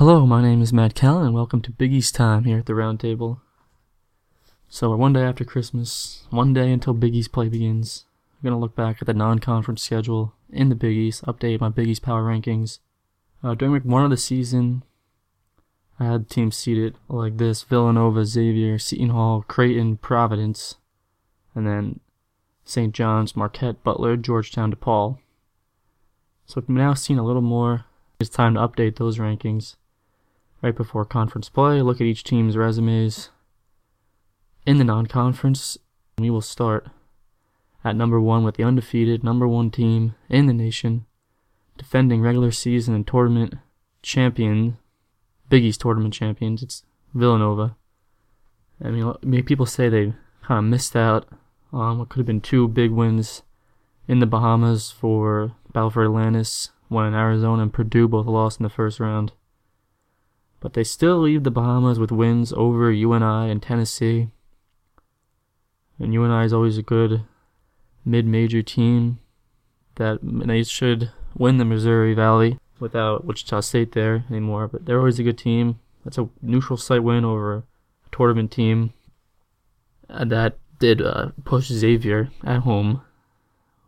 Hello, my name is Matt Kellen, and welcome to Big East Time here at the Roundtable. So we're one day after Christmas, one day until Big East play begins. I'm gonna look back at the non-conference schedule in the Big East, update my Big East power rankings. Uh, during week one of the season, I had teams seated like this: Villanova, Xavier, Seton Hall, Creighton, Providence, and then St. John's, Marquette, Butler, Georgetown, DePaul. So we've now seen a little more. It's time to update those rankings right before conference play, look at each team's resumes. In the non conference, we will start at number one with the undefeated number one team in the nation, defending regular season and tournament champion, Big East tournament champions. It's Villanova. I mean, many people say they kind of missed out on what could have been two big wins in the Bahamas for Battle for Atlantis, one in Arizona and Purdue, both lost in the first round. But they still leave the Bahamas with wins over UNI and Tennessee. And UNI is always a good mid-major team that they should win the Missouri Valley without Wichita State there anymore. But they're always a good team. That's a neutral site win over a tournament team that did uh, push Xavier at home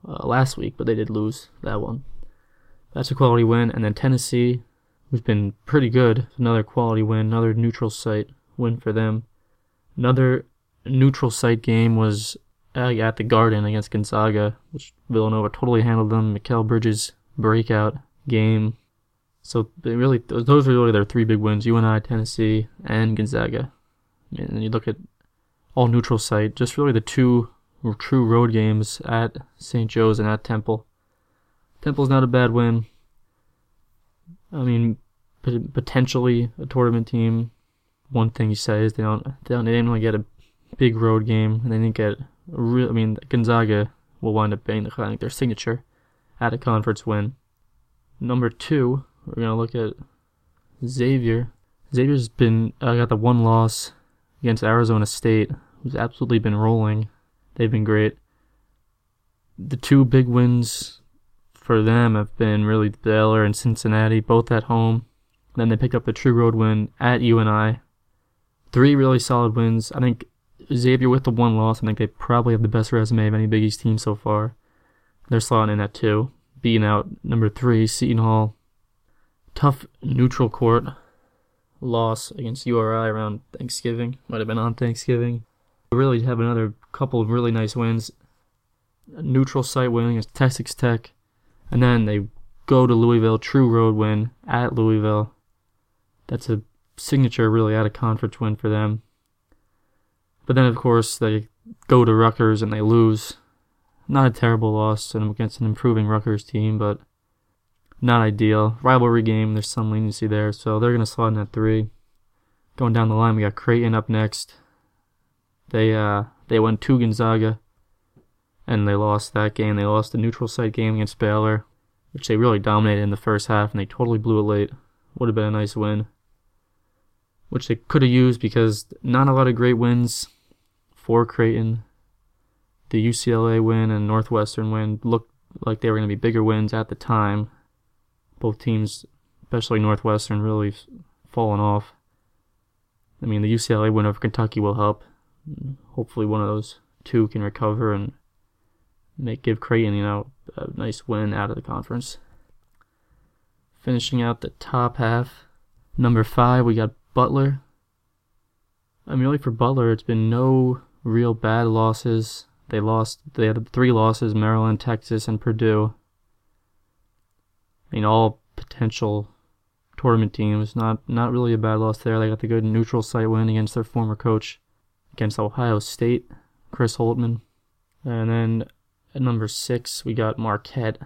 uh, last week, but they did lose that one. That's a quality win. And then Tennessee, who's been pretty good, another quality win, another neutral site win for them. Another neutral site game was uh, at the Garden against Gonzaga, which Villanova totally handled them. Mikal Bridges breakout game. So they really those are really their three big wins: UNI, Tennessee, and Gonzaga. And you look at all neutral site, just really the two true road games at St. Joe's and at Temple. Temple's not a bad win. I mean, potentially a tournament team. One thing you say is they don't they don't didn't really get a big road game, and they didn't get a real. I mean, Gonzaga will wind up being I think their signature at a conference win. Number two, we're gonna look at Xavier. Xavier's been uh, got the one loss against Arizona State, who's absolutely been rolling. They've been great. The two big wins for them have been really Baylor and Cincinnati, both at home. Then they picked up the true road win at UNI. Three really solid wins. I think Xavier with the one loss, I think they probably have the best resume of any Big East team so far. They're slotting in at two, beating out number three, Seton Hall. Tough neutral court loss against URI around Thanksgiving. Might have been on Thanksgiving. Really have another couple of really nice wins. A neutral site win against Texas Tech. And then they go to Louisville, true road win at Louisville. That's a signature, really, out of conference win for them. But then, of course, they go to Rutgers and they lose. Not a terrible loss and against an improving Rutgers team, but not ideal. Rivalry game, there's some leniency there, so they're going to slot in at three. Going down the line, we got Creighton up next. They uh they went to Gonzaga, and they lost that game. They lost the neutral site game against Baylor, which they really dominated in the first half, and they totally blew it late. Would have been a nice win, which they could have used because not a lot of great wins for Creighton. The UCLA win and Northwestern win looked like they were going to be bigger wins at the time. Both teams, especially Northwestern, really fallen off. I mean, the UCLA win over Kentucky will help. Hopefully, one of those two can recover and make give Creighton, you know, a nice win out of the conference. Finishing out the top half, number five, we got Butler. I mean, really for Butler, it's been no real bad losses. They lost. They had three losses: Maryland, Texas, and Purdue. I mean, all potential tournament teams. Not not really a bad loss there. They got the good neutral site win against their former coach against Ohio State, Chris Holtmann. And then at number six, we got Marquette.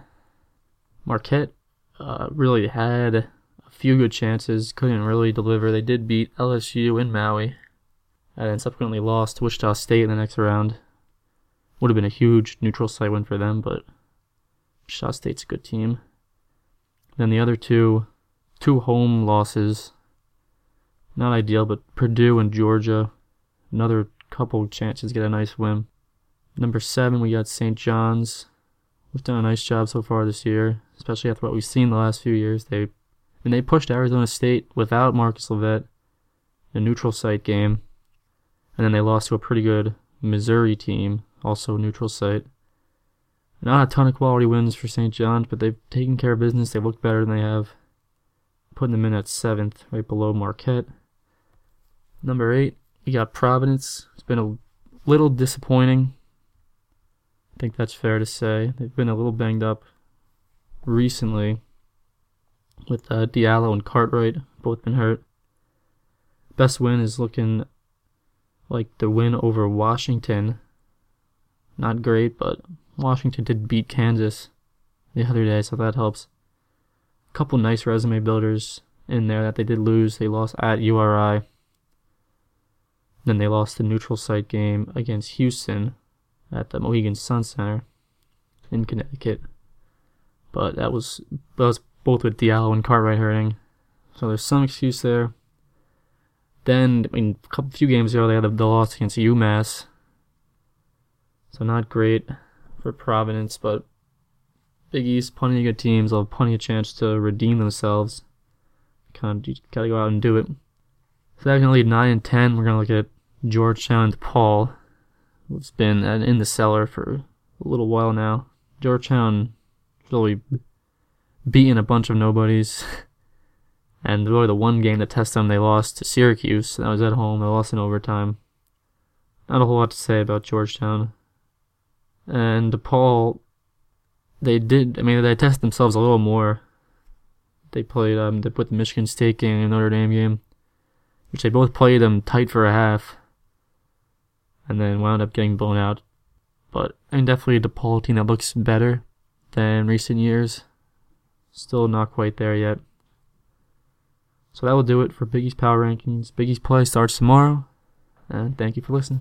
Marquette uh, really had a few good chances, couldn't really deliver. They did beat LSU in Maui, and then subsequently lost to Wichita State in the next round. Would have been a huge neutral site win for them, but Wichita State's a good team. Then the other two, two home losses. Not ideal, but Purdue and Georgia. Another couple chances get a nice win. Number seven, we got St. John's. We've done a nice job so far this year, especially after what we've seen the last few years. They And they pushed Arizona State without Marcus LoVett, a neutral site game. And then they lost to a pretty good Missouri team, also neutral site. Not a ton of quality wins for St. John's, but they've taken care of business. They look better than they have. Putting them in at seventh, right below Marquette. Number eight, we got Providence. It's been a little disappointing. I think that's fair to say. They've been a little banged up recently with uh, Diallo and Cartwright, both been hurt. Best win is looking like the win over Washington. Not great, but Washington did beat Kansas the other day, so that helps. A couple nice resume builders in there that they did lose. They lost at URI. Then they lost the neutral site game against Houston at the Mohegan Sun Center in Connecticut. But that was that was both with Diallo and Cartwright hurting. So there's some excuse there. Then, I mean, a couple few games ago, they had the, the loss against UMass. So not great for Providence, but Big East, plenty of good teams. They'll have plenty of chance to redeem themselves. Kind of, you gotta go out and do it. So that's gonna lead 9 and 10, we're gonna look at Georgetown and DePaul. It's been uh, in the cellar for a little while now. Georgetown really beating a bunch of nobodies. And really, the one game that tested them, they lost to Syracuse. That was at home. They lost in overtime. Not a whole lot to say about Georgetown. And DePaul, they did. I mean, they tested themselves a little more. They played. Um, they put the Michigan State game and Notre Dame game, which they both played them tight for a half, and then wound up getting blown out. But I mean, definitely a DePaul team that looks better than recent years. Still not quite there yet. So that will do it for Big East Power Rankings. Big East Play starts tomorrow. And thank you for listening.